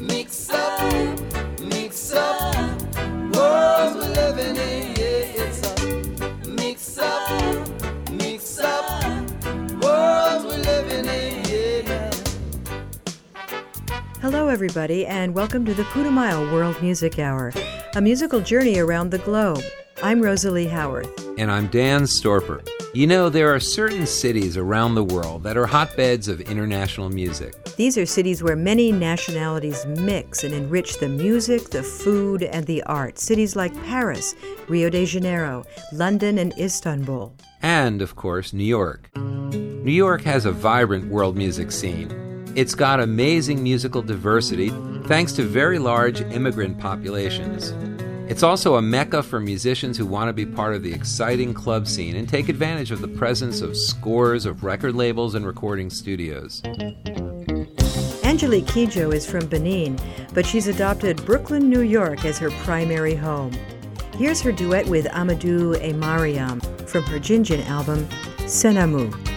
Mix up, mix up, world we're living in, yeah, it's a mix up, mix up, world we're living in, yeah. Hello, everybody, and welcome to the Putumayo World Music Hour, a musical journey around the globe. I'm Rosalie Howarth. And I'm Dan Storper. You know, there are certain cities around the world that are hotbeds of international music. These are cities where many nationalities mix and enrich the music, the food, and the art. Cities like Paris, Rio de Janeiro, London, and Istanbul. And, of course, New York. New York has a vibrant world music scene. It's got amazing musical diversity thanks to very large immigrant populations. It's also a mecca for musicians who want to be part of the exciting club scene and take advantage of the presence of scores of record labels and recording studios. Angelique Kidjo is from Benin, but she's adopted Brooklyn, New York as her primary home. Here's her duet with Amadou Mariam from her Djin Djin album, Senamou.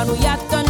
Yawanu yatono, mere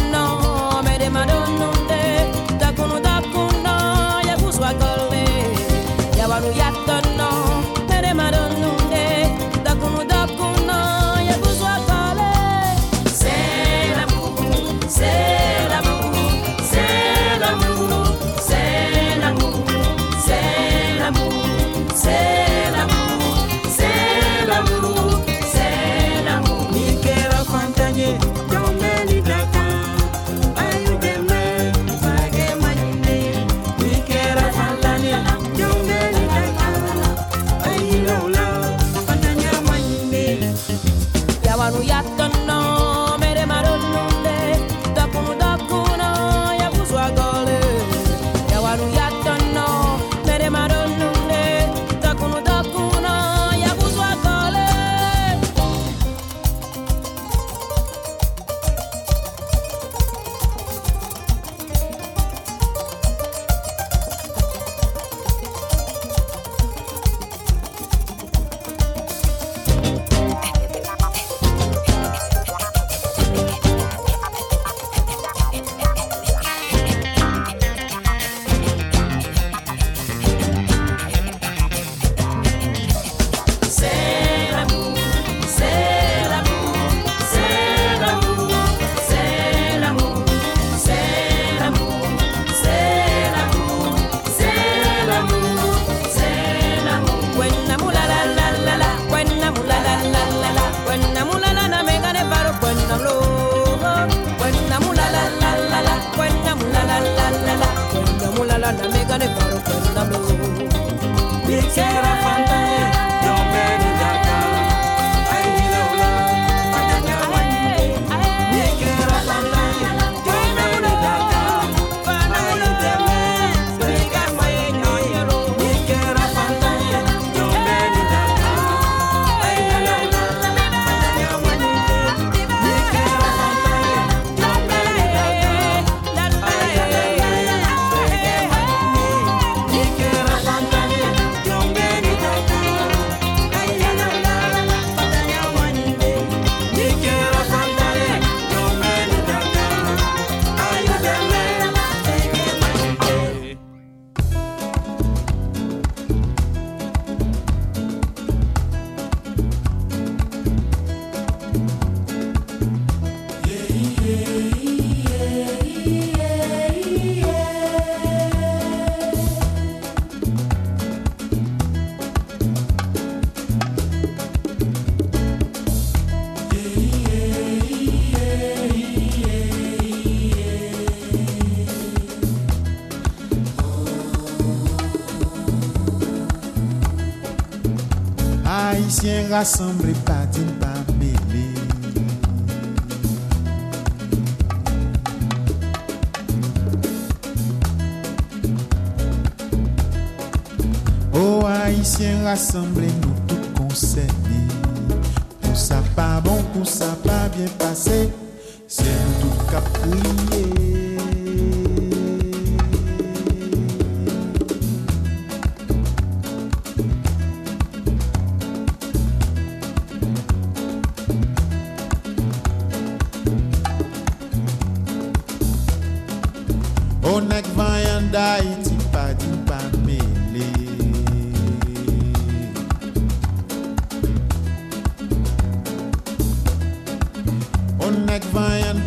coração.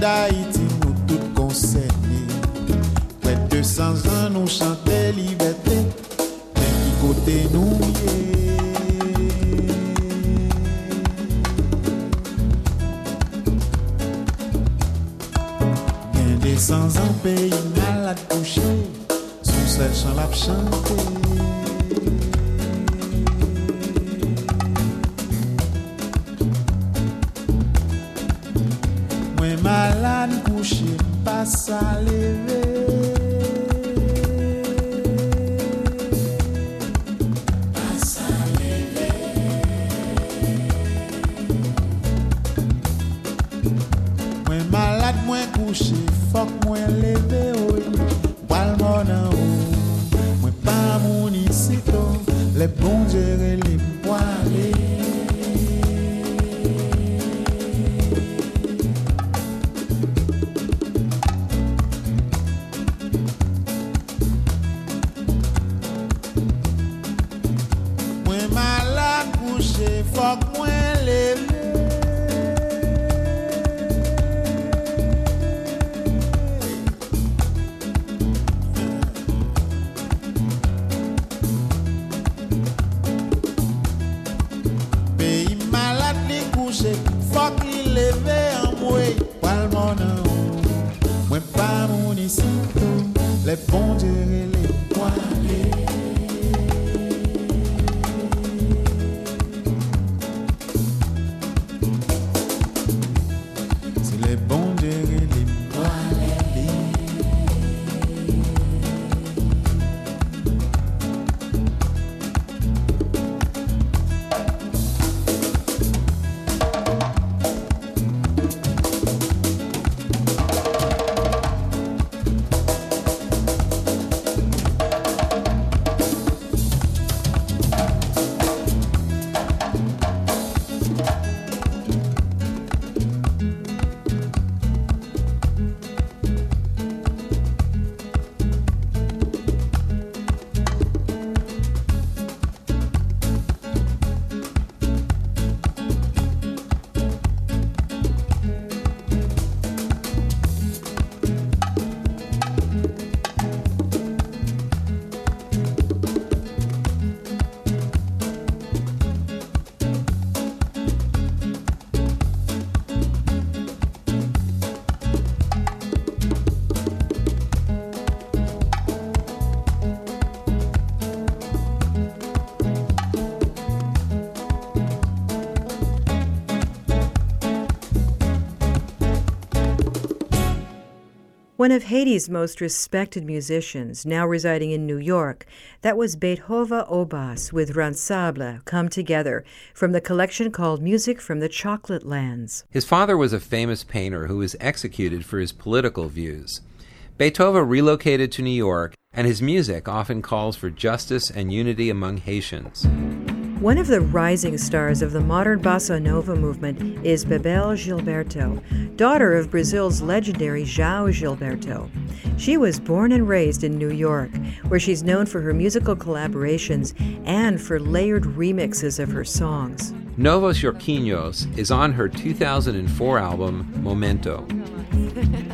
Vanyan One of Haiti's most respected musicians, now residing in New York, that was Beethova Obas with Rasanblé come together from the collection called Music from the Chocolate Lands. His father was a famous painter who was executed for his political views. Beethova relocated to New York, and his music often calls for justice and unity among Haitians. One of the rising stars of the modern bossa nova movement is Bebel Gilberto, daughter of Brazil's legendary João Gilberto. She was born and raised in New York, where she's known for her musical collaborations and for layered remixes of her songs. Novos Yorquinos is on her 2004 album Momento.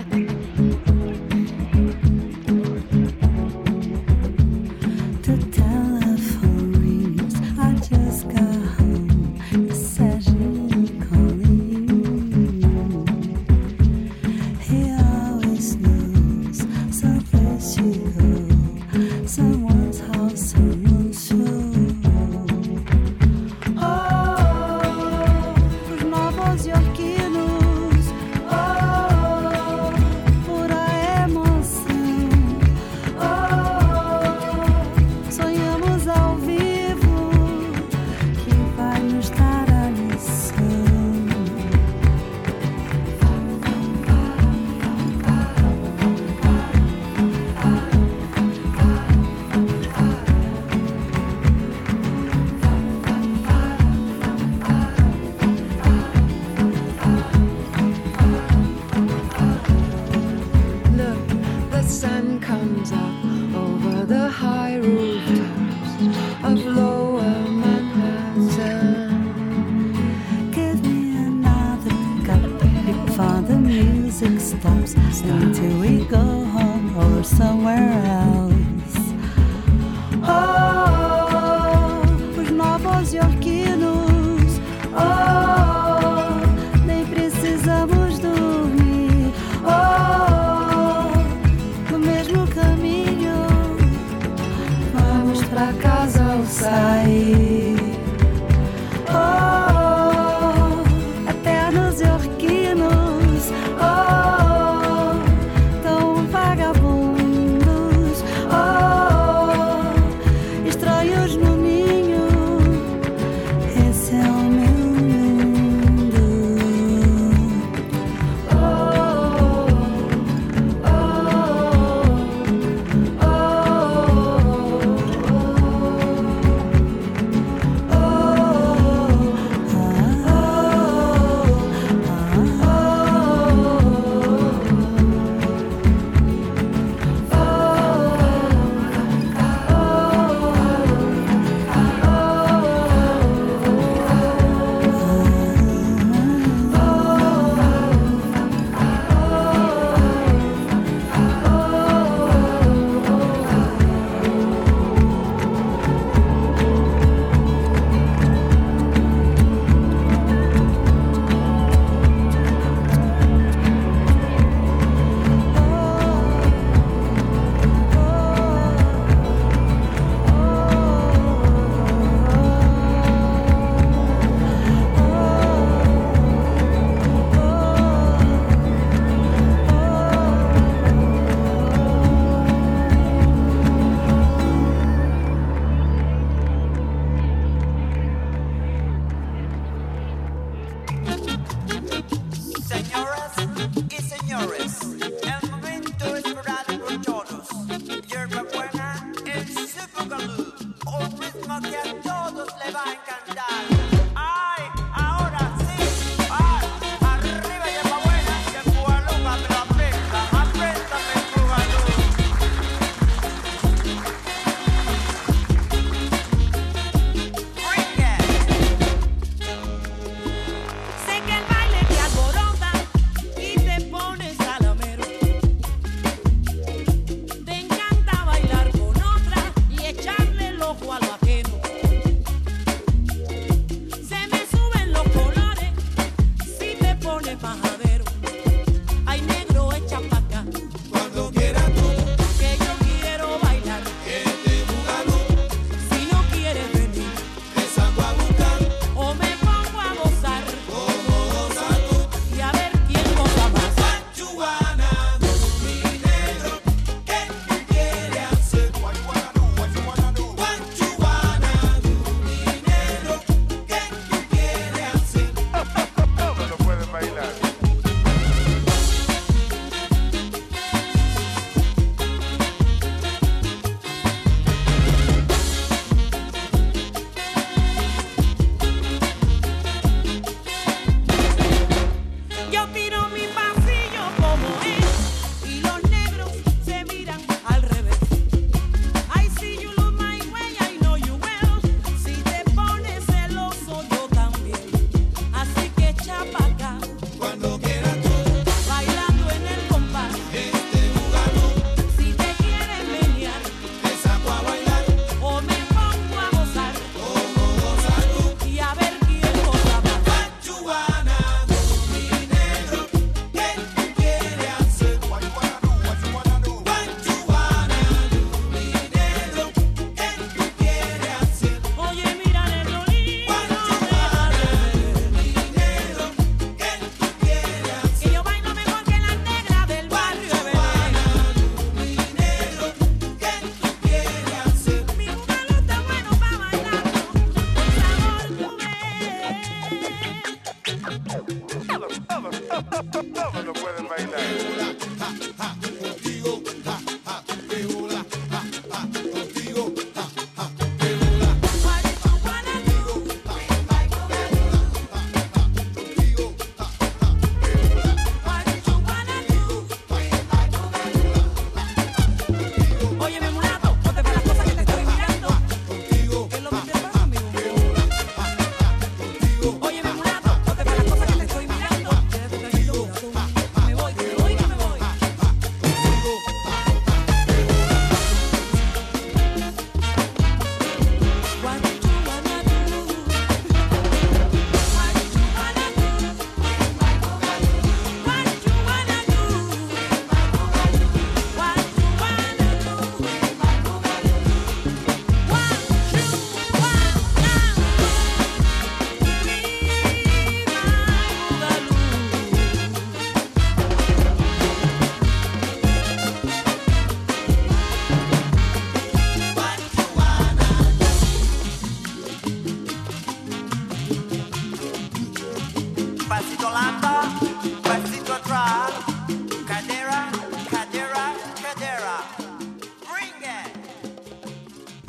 sair.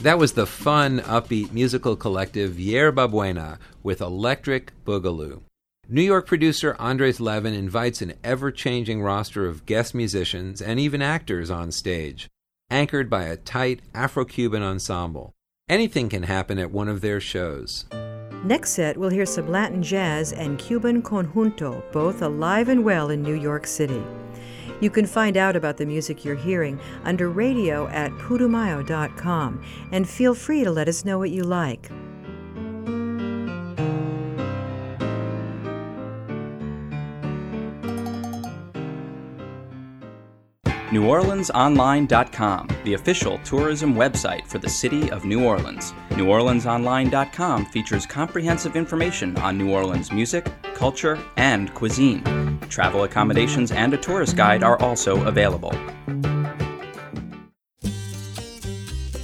That was the fun, upbeat musical collective Yerba Buena with Electric Boogaloo. New York producer Andres Levin invites an ever changing roster of guest musicians and even actors on stage, anchored by a tight Afro Cuban ensemble. Anything can happen at one of their shows. Next set, we'll hear some Latin jazz and Cuban conjunto, both alive and well in New York City. You can find out about the music you're hearing under radio at putumayo.com and feel free to let us know what you like. NewOrleansOnline.com, the official tourism website for the city of New Orleans. NewOrleansOnline.com features comprehensive information on New Orleans music, culture, and cuisine. Travel accommodations and a tourist guide are also available.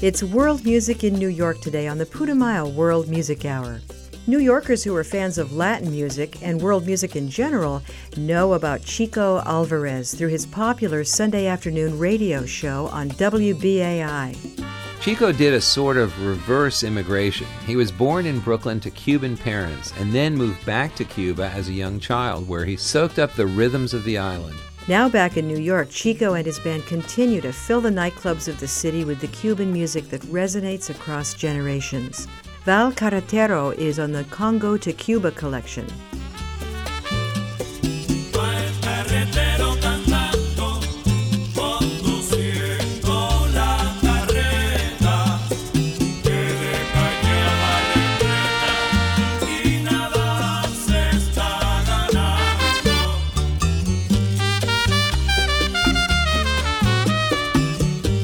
It's World Music in New York today on the Putumayo World Music Hour. New Yorkers who are fans of Latin music and world music in general know about Chico Alvarez through his popular Sunday afternoon radio show on WBAI. Chico did a sort of reverse immigration. He was born in Brooklyn to Cuban parents and then moved back to Cuba as a young child, where he soaked up the rhythms of the island. Now back in New York, Chico and his band continue to fill the nightclubs of the city with the Cuban music that resonates across generations. Val Carretero is on the Congo to Cuba collection.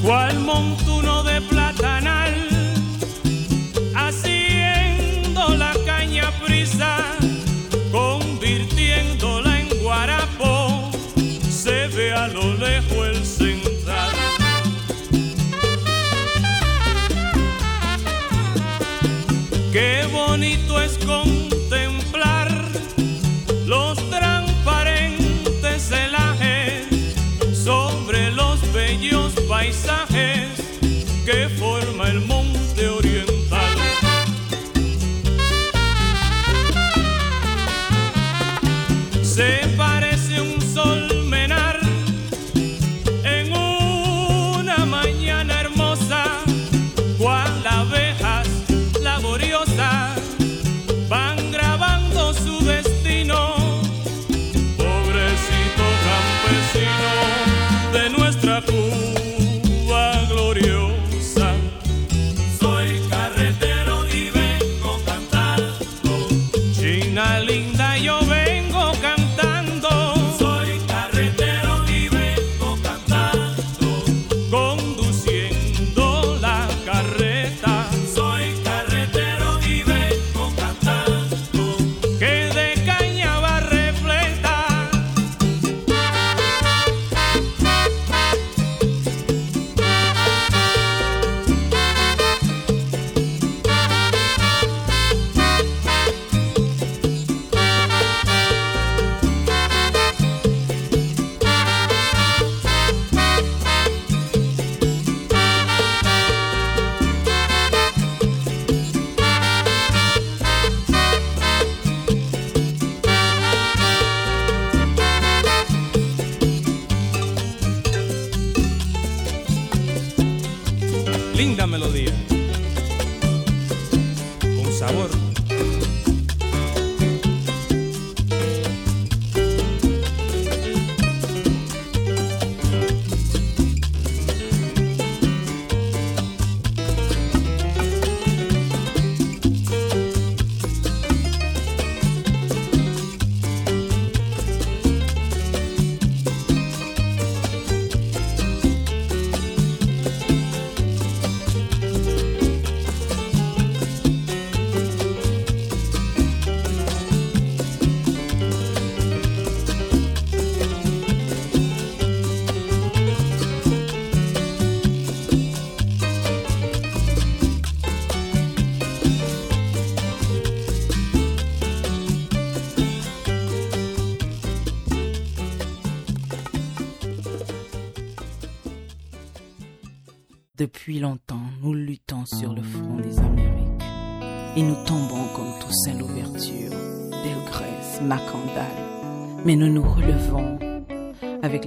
cual montuno de platanal,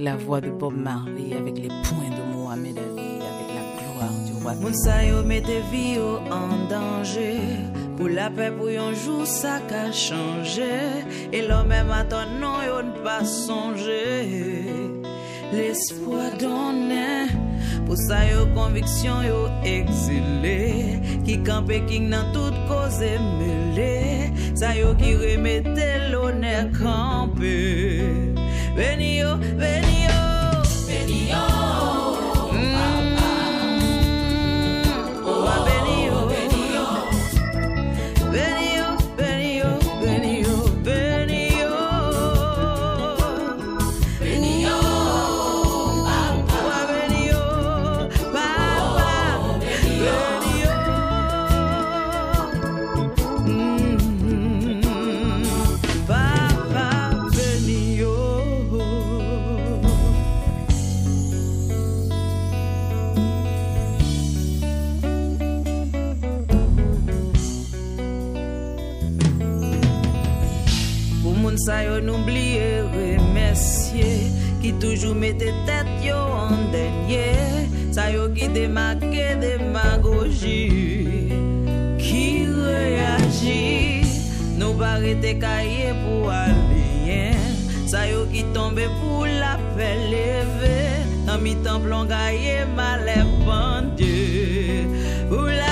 la voix de Bob Marley, avec les points de Mohamed Ali, avec la gloire du roi. Mounsa yo mette vie en danger. Pour la paix, pour un jour, ça a changé. Et l'homme même maintenant, yo ne pas songer. L'espoir donné. Pour ça, yo conviction, yo exilé. Qui campé, qui nan toute cause mêlé Ça, yo qui remettait l'honneur campé. n'oublier remercier Ki toujou mette tèt yo an denye Sa yo ki demake demagogi Ki reagi Nou barete kaye pou aliyen Sa yo ki tombe pou la pe leve Nan mi tan plongaye malep pandye Pou la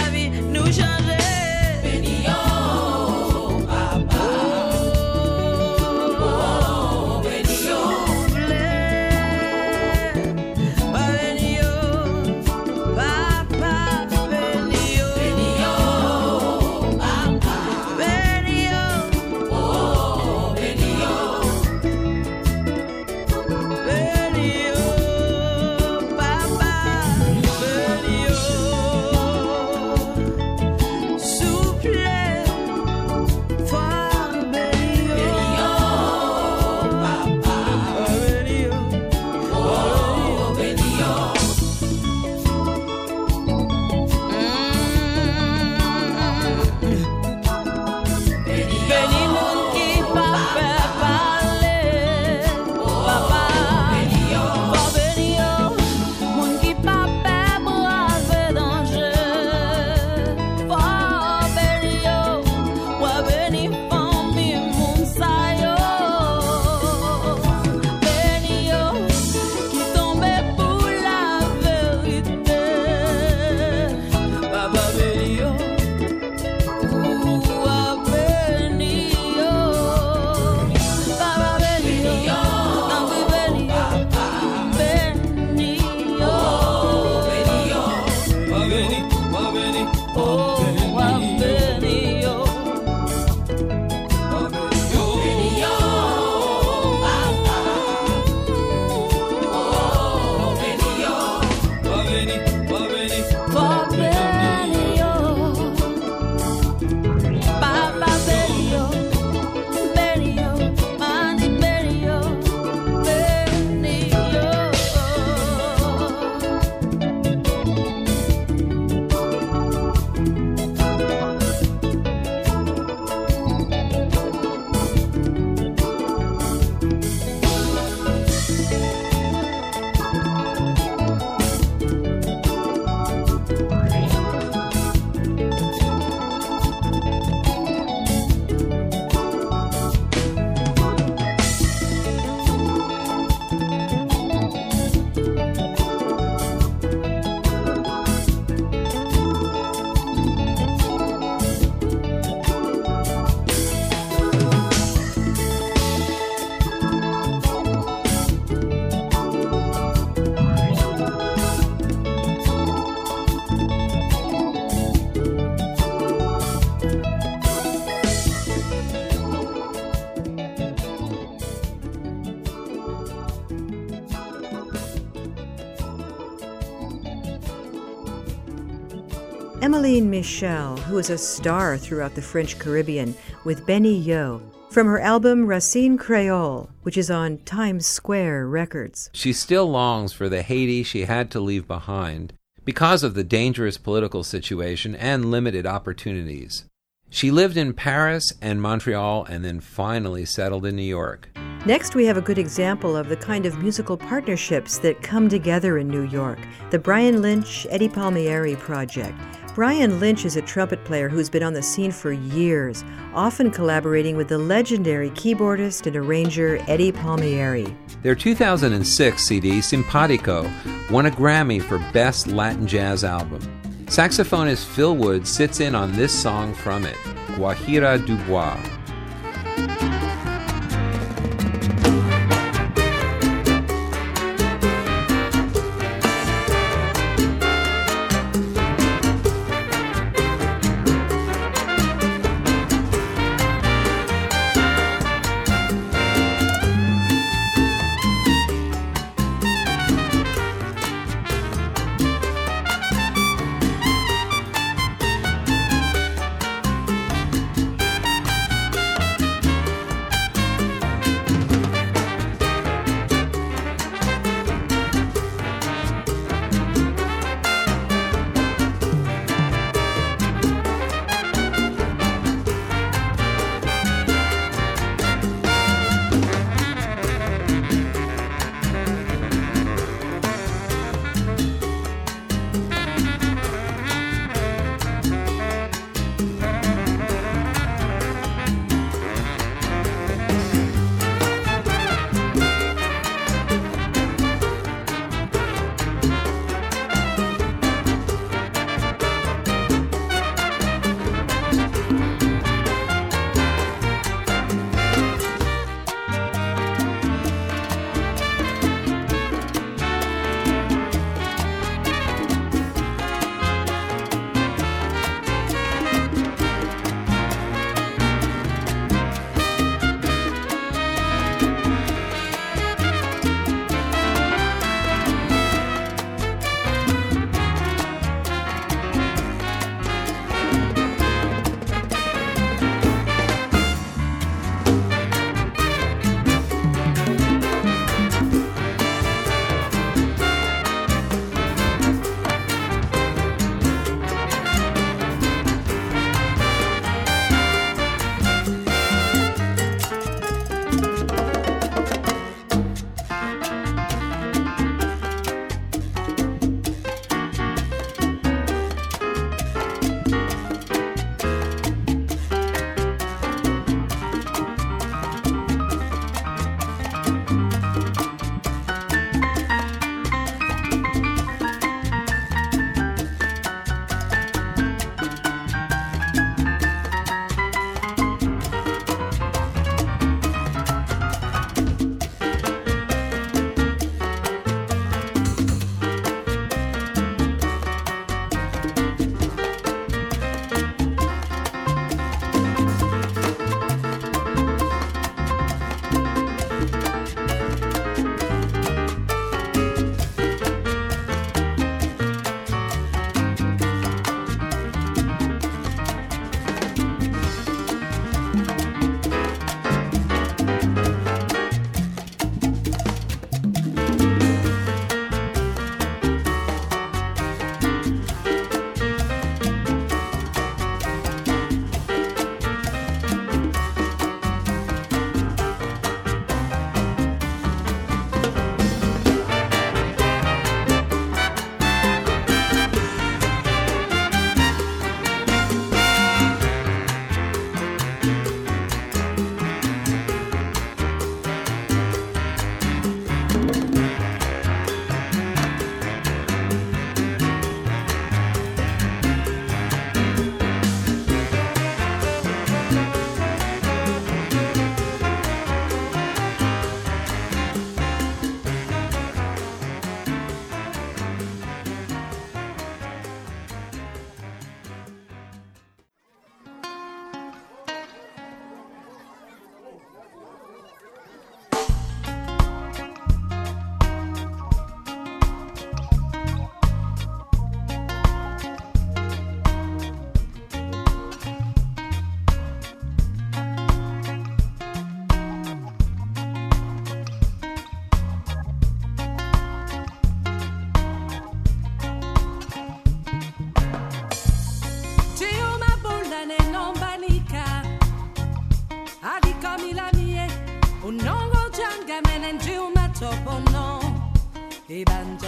Michel, who is a star throughout the French Caribbean, with Beni-Yo, from her album Rasin Kreyòl, which is on Times Square Records. She still longs for the Haiti she had to leave behind, because of the dangerous political situation and limited opportunities. She lived in Paris and Montreal and then finally settled in New York. Next, we have a good example of the kind of musical partnerships that come together in New York the Brian Lynch Eddie Palmieri Project. Brian Lynch is a trumpet player who's been on the scene for years, often collaborating with the legendary keyboardist and arranger Eddie Palmieri. Their 2006 CD, Simpatico, won a Grammy for Best Latin Jazz Album. Saxophonist Phil Woods sits in on this song from it, Guajira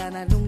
and I know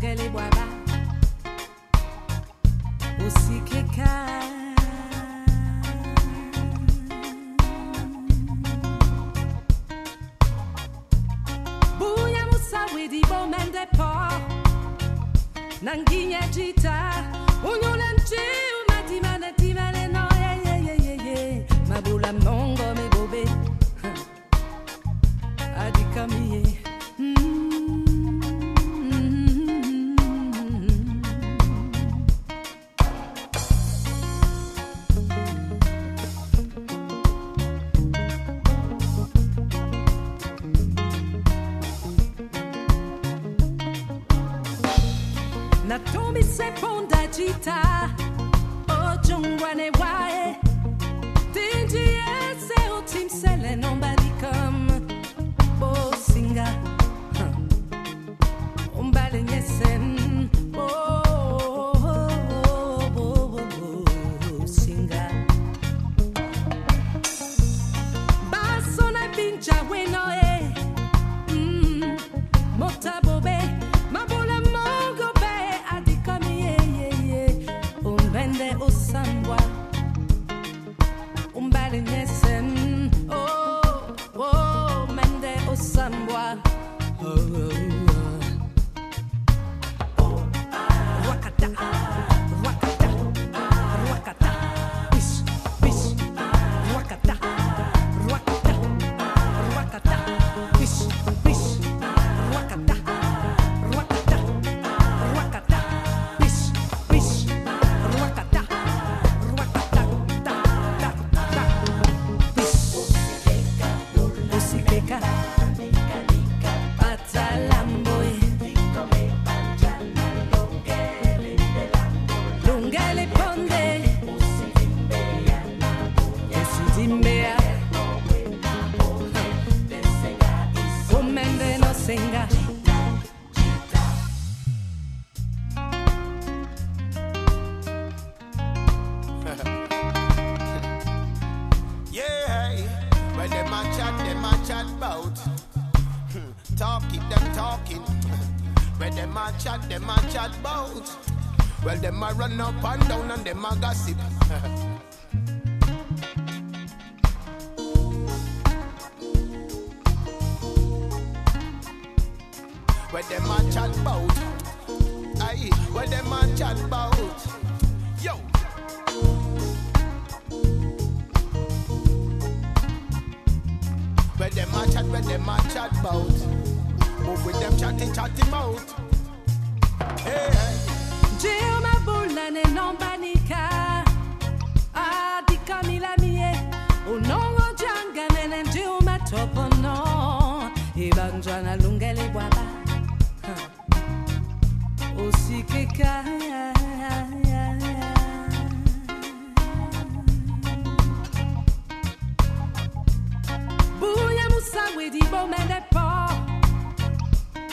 spomene po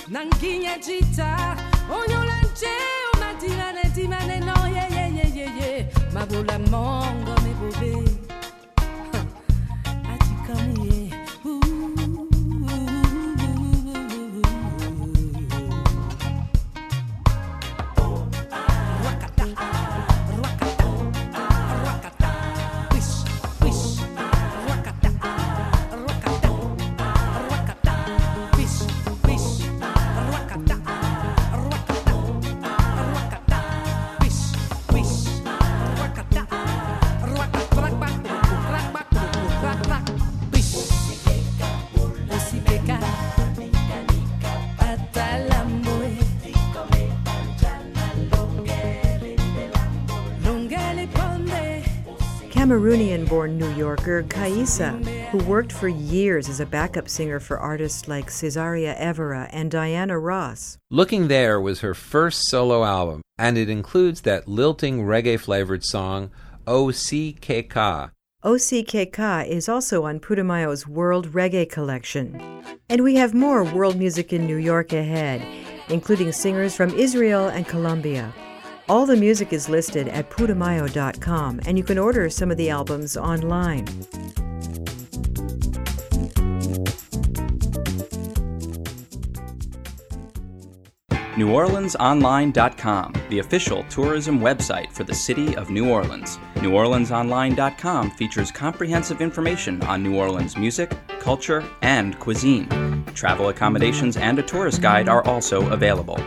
nanginya jita. Onyolanje umatina netimane no ye ye ye ye ye. Mabula mongo mibube Cameroonian born New Yorker Kaissa, who worked for years as a backup singer for artists like Cesaria Evora and Diana Ross. Looking There was her first solo album, and it includes that lilting reggae flavored song, O Si Keka. OCKK is also on Putumayo's World Reggae Collection. And we have more world music in New York ahead, including singers from Israel and Colombia. All the music is listed at putumayo.com, and you can order some of the albums online. NewOrleansOnline.com, the official tourism website for the city of New Orleans. NewOrleansOnline.com features comprehensive information on New Orleans music, culture, and cuisine. Travel accommodations and a tourist guide are also available.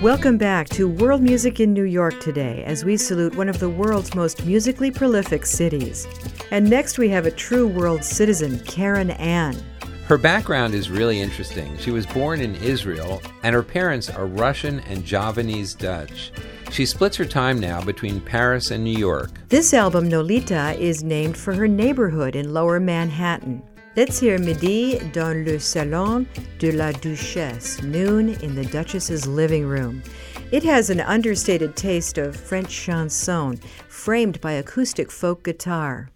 Welcome back to World Music in New York today as we salute one of the world's most musically prolific cities. And next we have a true world citizen, Keren Ann. Her background is really interesting. She was born in Israel, and her parents are Russian and Javanese Dutch. She splits her time now between Paris and New York. This album, Nolita, is named for her neighborhood in lower Manhattan. Let's hear Midi dans le salon de la Duchesse, noon in the Duchess's living room. It has an understated taste of French chanson, framed by acoustic folk guitar.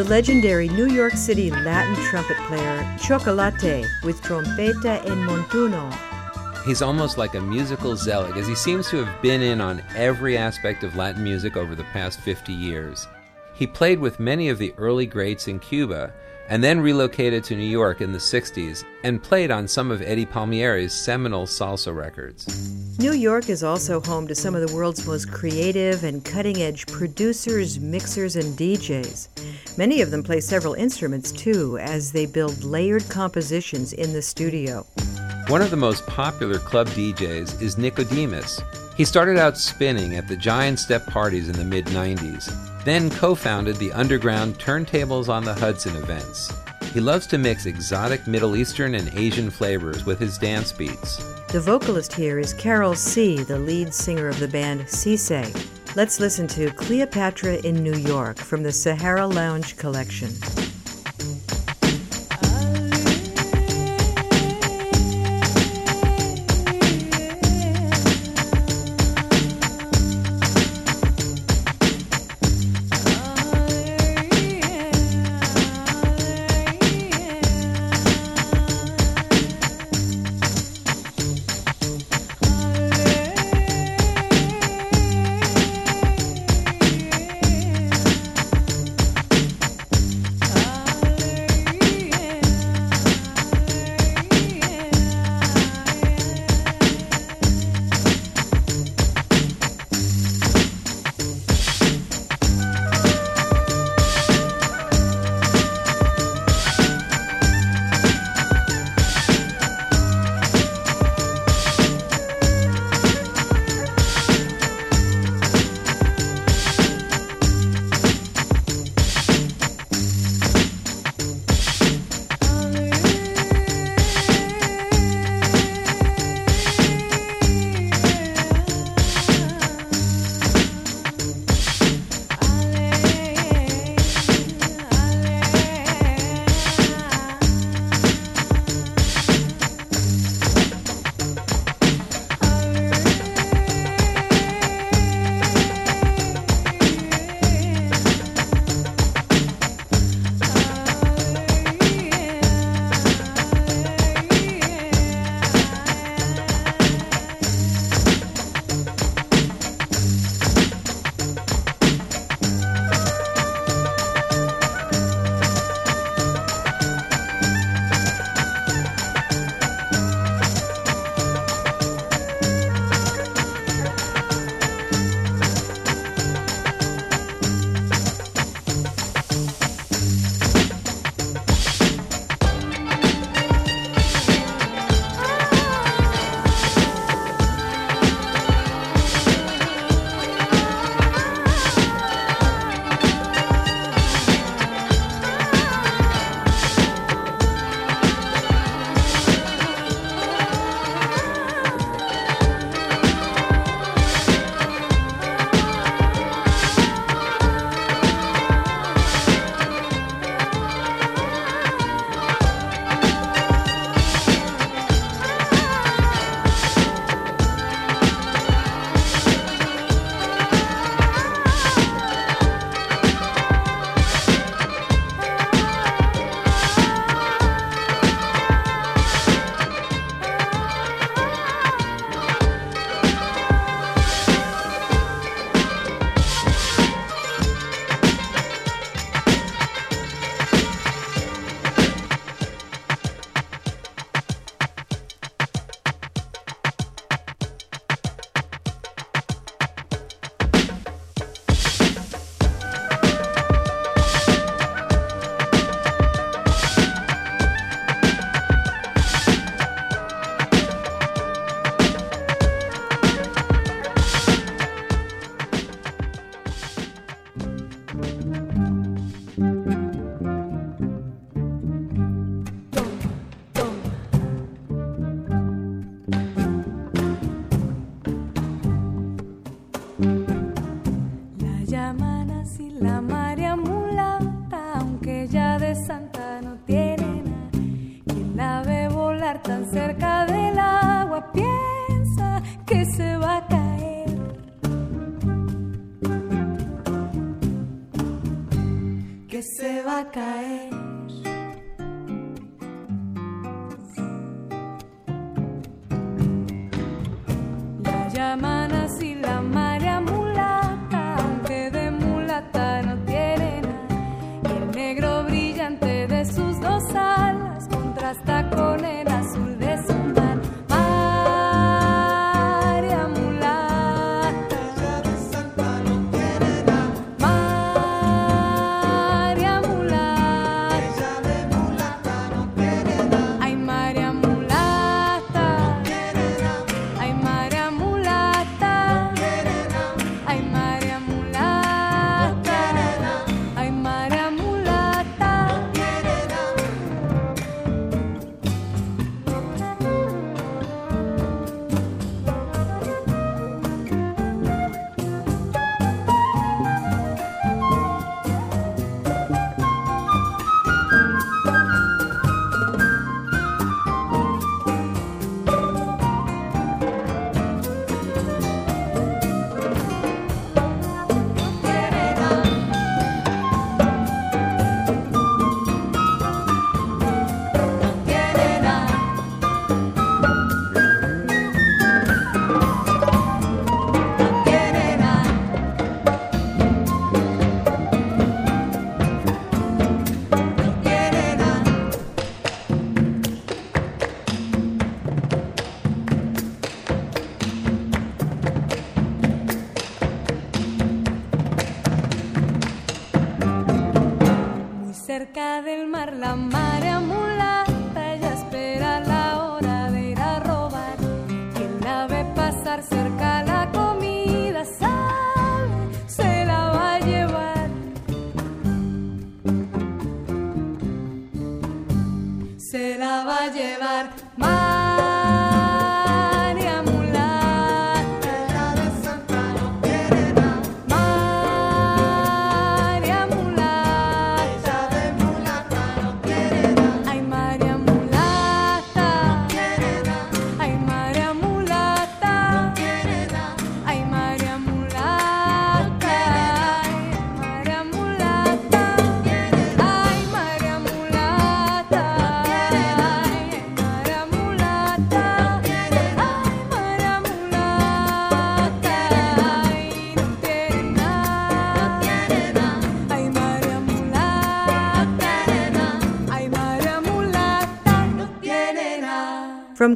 The legendary New York City Latin trumpet player Chocolate with trompeta en montuno. He's almost like a musical zealot, as he seems to have been in on every aspect of Latin music over the past 50 years. He played with many of the early greats in Cuba, and then relocated to New York in the 60s and played on some of Eddie Palmieri's seminal salsa records. New York is also home to some of the world's most creative and cutting edge producers, mixers, and DJs. Many of them play several instruments too, as they build layered compositions in the studio. One of the most popular club DJs is Nickodemus. He started out spinning at the Giant Step parties in the mid 90s, then co founded the underground Turntables on the Hudson events. He loves to mix exotic Middle Eastern and Asian flavors with his dance beats. The vocalist here is Carol C., the lead singer of the band Cisse. Let's listen to Cleopatra in New York from the Sahara Lounge collection. hasta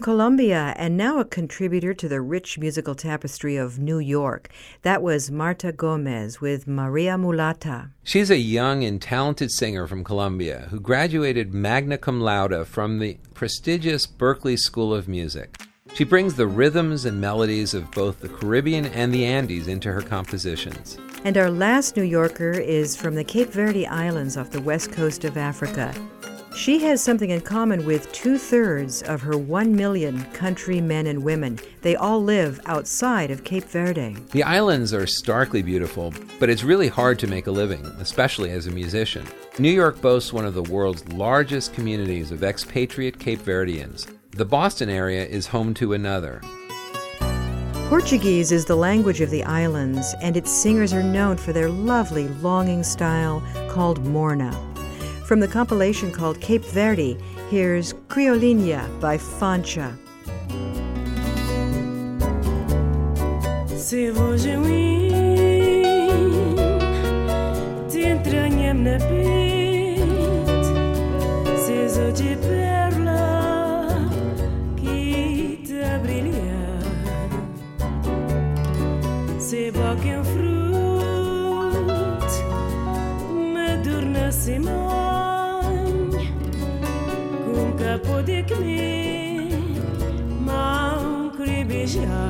Colombia, and now a contributor to the rich musical tapestry of New York. That was Marta Gomez with Maria Mulata. She's a young and talented singer from Colombia who graduated magna cum laude from the prestigious Berklee School of Music. She brings the rhythms and melodies of both the Caribbean and the Andes into her compositions. And our last New Yorker is from the Cape Verde Islands off the west coast of Africa. She has something in common with two thirds of her one million country men and women. They all live outside of Cape Verde. The islands are starkly beautiful, but it's really hard to make a living, especially as a musician. New York boasts one of the world's largest communities of expatriate Cape Verdeans. The Boston area is home to another. Portuguese is the language of the islands, and its singers are known for their lovely longing style called morna. From the compilation called Cape Verde, here's Criolinha by Fantcha. Se te na se dikmi ma kri bija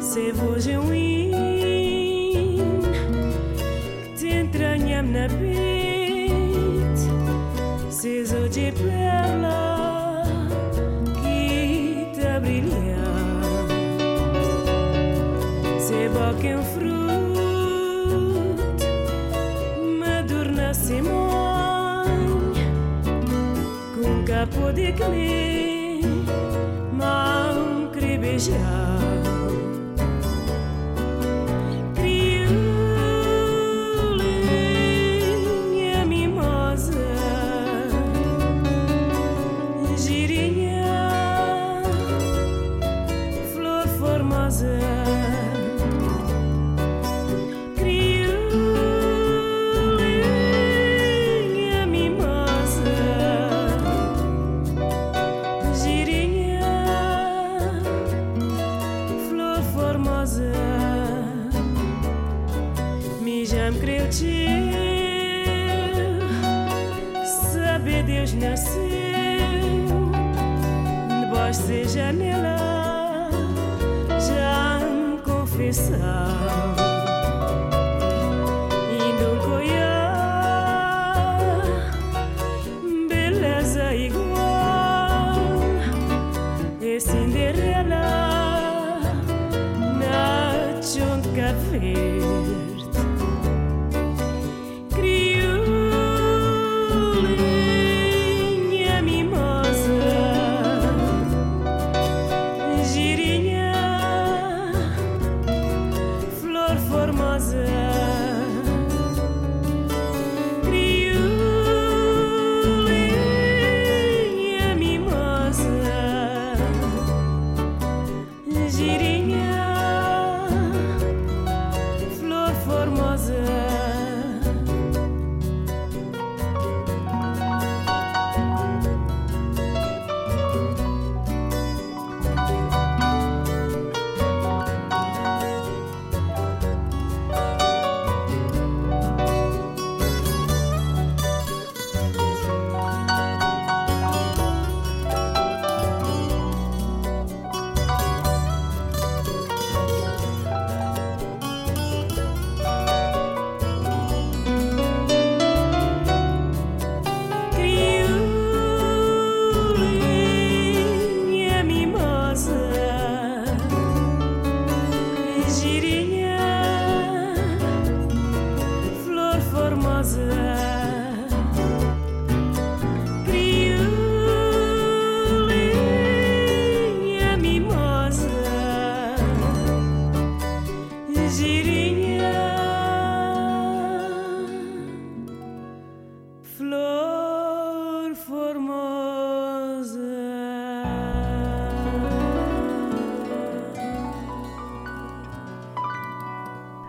se vojin te entranham na pele quickly.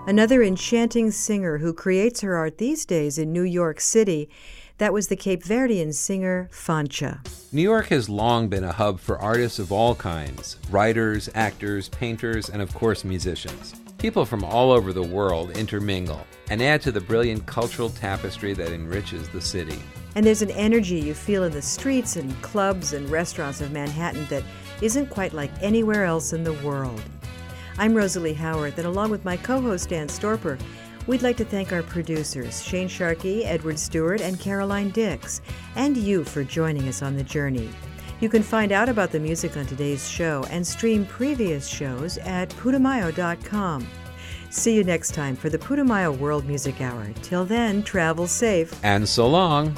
Another enchanting singer who creates her art these days in New York City. That was the Cape Verdean singer Fantcha. New York has long been a hub for artists of all kinds writers, actors, painters, and of course, musicians. People from all over the world intermingle and add to the brilliant cultural tapestry that enriches the city. And there's an energy you feel in the streets and clubs and restaurants of Manhattan that isn't quite like anywhere else in the world. I'm Rosalie Howard, and along with my co host Dan Storper, we'd like to thank our producers, Shane Sharkey, Edward Stewart, and Caroline Dix, and you for joining us on the journey. You can find out about the music on today's show and stream previous shows at putumayo.com. See you next time for the Putumayo World Music Hour. Till then, travel safe. And so long.